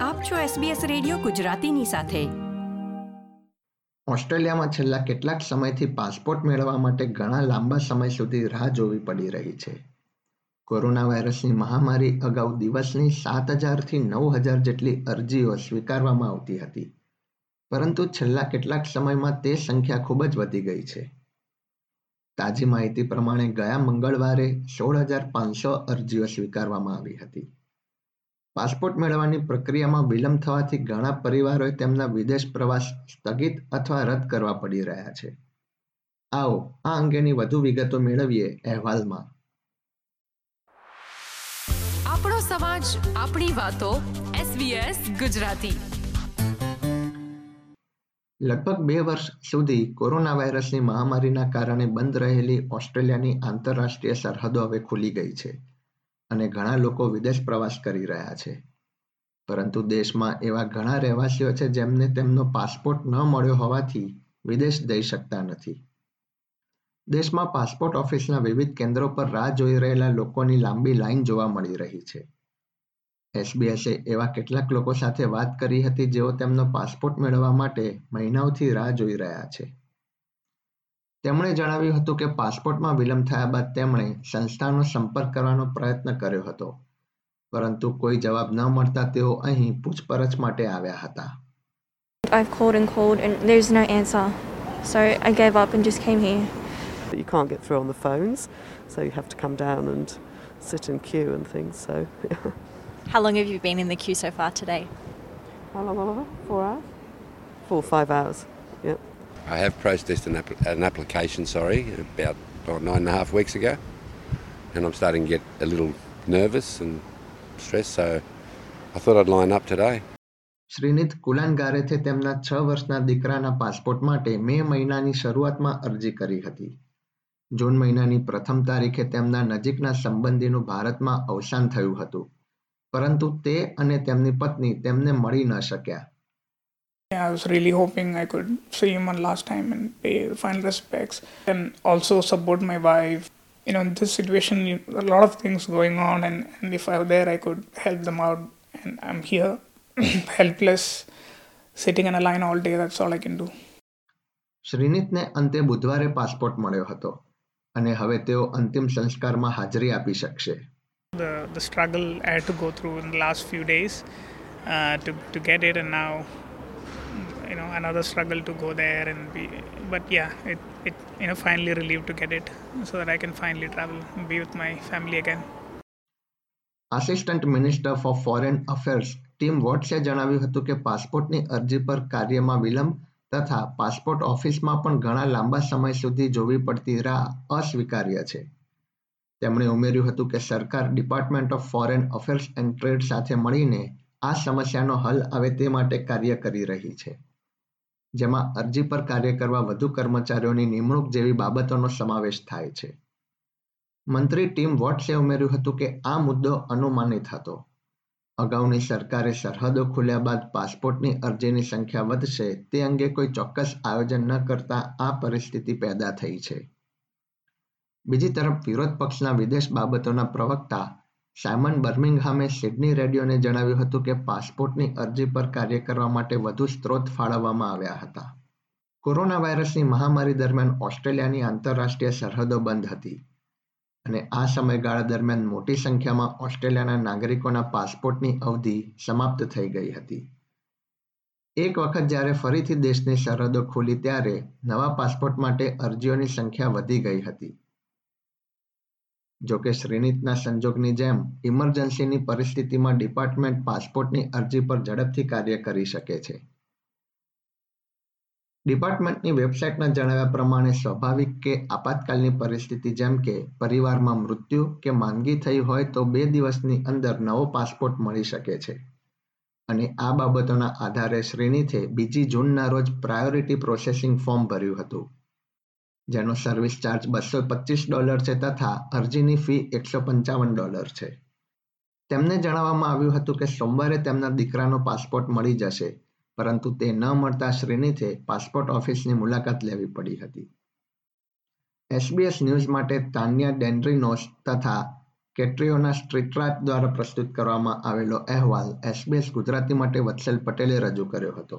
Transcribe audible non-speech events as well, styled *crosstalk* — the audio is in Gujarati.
આપ છો SBS રેડિયો ગુજરાતીની સાથે. ઓસ્ટ્રેલિયામાં છેલ્લા કેટલાક સમયથી પાસપોર્ટ મેળવવા માટે ઘણા લાંબા સમય સુધી રાહ જોવી પડી રહી છે. કોરોના વાયરસની મહામારી અગાઉ દિવસની સાત હજારથી નવ હજાર જેટલી અરજીઓ સ્વીકારવામાં આવતી હતી. પરંતુ છેલ્લા કેટલાક સમયમાં તે સંખ્યા ખૂબ જ વધી ગઈ છે. તાજી માહિતી પ્રમાણે ગયા મંગળવારે સોળ હજાર પાંચસો અરજીઓ સ્વીકારવામાં આવી હતી. પાસપોર્ટ મેળવવાની પ્રક્રિયામાં વિલંબ થવાથી ઘણા પરિવારોએ તેમના વિદેશ પ્રવાસ સ્થગિત અથવા રદ કરવા પડી રહ્યા છે. આવો આ અંગેની વધુ વિગતો મેળવીએ અહેવાલમાં. આપણો સમાજ આપણી વાતો SBS ગુજરાતી. લગભગ બે વર્ષ સુધી કોરોના વાયરસની મહામારીના કારણે બંધ રહેલી ઓસ્ટ્રેલિયાની આંતરરાષ્ટ્રીય સરહદો હવે ખુલી ગઈ છે. અને ઘણા લોકો વિદેશ પ્રવાસ કરી રહ્યા છે. પરંતુ દેશમાં એવા ઘણા રહેવાસીઓ છે જેમને તેમનો પાસપોર્ટ ન મળ્યો હોવાથી વિદેશ જઈ શકતા નથી. દેશમાં પાસપોર્ટ ઓફિસના વિવિધ કેન્દ્રો પર રાહ જોઈ રહેલા લોકોની લાંબી લાઈન જોવા મળી રહી છે. એસબીએસે એવા કેટલાક લોકો સાથે વાત કરી હતી જેઓ તેમનો પાસપોર્ટ મેળવવા માટે મહિનાઓથી રાહ જોઈ રહ્યા છે. તેમણે જણાવ્યું હતું કે પાસપોર્ટમાં વિલંબ થયા બાદ તેમણે સંસ્થાનો સંપર્ક કરવાનો પ્રયત્ન કર્યો હતો પરંતુ કોઈ જવાબ ન મળતા તેઓ અહીં પૂછપરછ માટે આવ્યા હતા I've called and called and there's no answer. So I gave up and just came here. You can't get through on the phones, so you have to come down and sit in queue and things. So, yeah. How long have you been in the queue so far today? how long? How long? Four hours? Four or five hours. Yeah. I have processed an, app- an application, sorry, about oh, nine and a half weeks ago, and I'm starting to get a little nervous and stressed, so I thought I'd line up today. શ્રીનિત કુલાનગારેથે તેમના છ વર્ષના દીકરાના પાસપોર્ટ માટે મે મહિનાની શરૂઆતમાં અરજી કરી હતી જૂન મહિનાની પ્રથમ તારીખે તેમના નજીકના સંબંધીનું ભારતમાં અવસાન થયું હતું પરંતુ તે અને તેમની પત્ની તેમને મળી ન શક્યા I was really hoping I could see him one last time and pay the final respects and also support my wife. You know, in this situation, you- a lot of things going on, and, and if I were there, I could help them out. And I'm here, *clears throat* helpless, sitting in a line all day. That's all I can do. શ્રીનિતને અંતે બુધવારે પાસપોર્ટ મળ્યો હતો અને હવે તેઓ અંતિમ સંસ્કારમાં હાજરી આપી શકશે The the struggle I had to go through in the last few days uh, to to get it, and now you know another struggle to go there and be. But yeah, it it you know finally relieved to get it, so that I can finally travel and be with my family again. Assistant minister for foreign affairs Tim વોટ્સે જણાવ્યું હતું કે પાસપોર્ટની અરજી પર કાર્યમાં વિલંબ તથા પાસપોર્ટ ઓફિસમાં પણ ઘણા લાંબા સમય સુધી જોવી પડતી રાહ અસ્વીકાર્ય છે તેમણે ઉમેર્યું હતું કે સરકાર department of foreign affairs and trade સાથે મળીને આ સમસ્યાનો હલ આવે તે માટે કાર્ય કરી રહી છે જેમાં અરજી પર કાર્ય કરવા વધુ કર્મચારીઓની નિમણૂક જેવી બાબતોનો સમાવેશ થાય છે. મંત્રી ટીમ વોટ્સે ઉમેર્યું હતું કે આ મુદ્દો અનુમાનિત હતો. અગાઉની સરકારે સરહદો ખુલ્યા બાદ પાસપોર્ટની અરજીની સંખ્યા વધશે તે અંગે કોઈ ચોક્કસ આયોજન ન કરતા આ પરિસ્થિતિ પેદા થઈ છે. બીજી તરફ વિરોધ પક્ષના વિદેશ બાબતોના પ્રવક્તા સાયમન બર્મિંગહામે સિડની રેડિયોને જણાવ્યું હતું કે પાસપોર્ટની અરજી પર કાર્ય કરવા માટે વધુ સ્ત્રોત ફાળવવામાં આવ્યા હતા. કોરોના વાયરસની મહામારી દરમિયાન ઓસ્ટ્રેલિયાની આંતરરાષ્ટ્રીય સરહદો બંધ હતી અને આ સમયગાળા દરમિયાન મોટી સંખ્યામાં ઓસ્ટ્રેલિયાના નાગરિકોના પાસપોર્ટની અવધિ સમાપ્ત થઈ ગઈ હતી. એક વખત જ્યારે ફરીથી દેશની સરહદો ખુલી ત્યારે નવા પાસપોર્ટ માટે અરજીઓની સંખ્યા વધી ગઈ હતી. જોકે શ્રેણીતના સંજોગની જેમ ઇમરજન્સીની પરિસ્થિતિમાં ડિપાર્ટમેન્ટ પાસપોર્ટની અરજી પર ઝડપથી કાર્ય કરી શકે છે. ડિપાર્ટમેન્ટની વેબસાઇટના જણાવ્યા પ્રમાણે સ્વાભાવિક કે આપાતકાલની પરિસ્થિતિ જેમ કે પરિવારમાં મૃત્યુ કે માંદગી થઈ હોય તો બે દિવસની અંદર નવો પાસપોર્ટ મળી શકે છે. અને આ બાબતોના આધારે શ્રેણીથે બીજી જૂનના રોજ પ્રાયોરિટી પ્રોસેસિંગ ફોર્મ ભર્યું હતું. જેનો સર્વિસ ચાર્જ બસો પચીસ ડોલર છે તથા અરજીની ફી એકસો પંચાવન ડોલર છે. તેમને જણાવવામાં આવ્યું હતું કે સોમવારે તેમના દીકરાનો પાસપોર્ટ મળી જશે, પરંતુ તે ન મળતા શ્રીનિથે પાસપોર્ટ ઓફિસની મુલાકાત લેવી પડી હતી. એસબીએસ ન્યૂઝ માટે તાન્યા ડેન્ડ્રીનોસ તથા કેટ્રીઓના સ્ટ્રીટરાજ દ્વારા પ્રસ્તુત કરવામાં આવેલો અહેવાલ એસબીએસ ગુજરાતી માટે વત્સલ પટેલે રજૂ કર્યો હતો.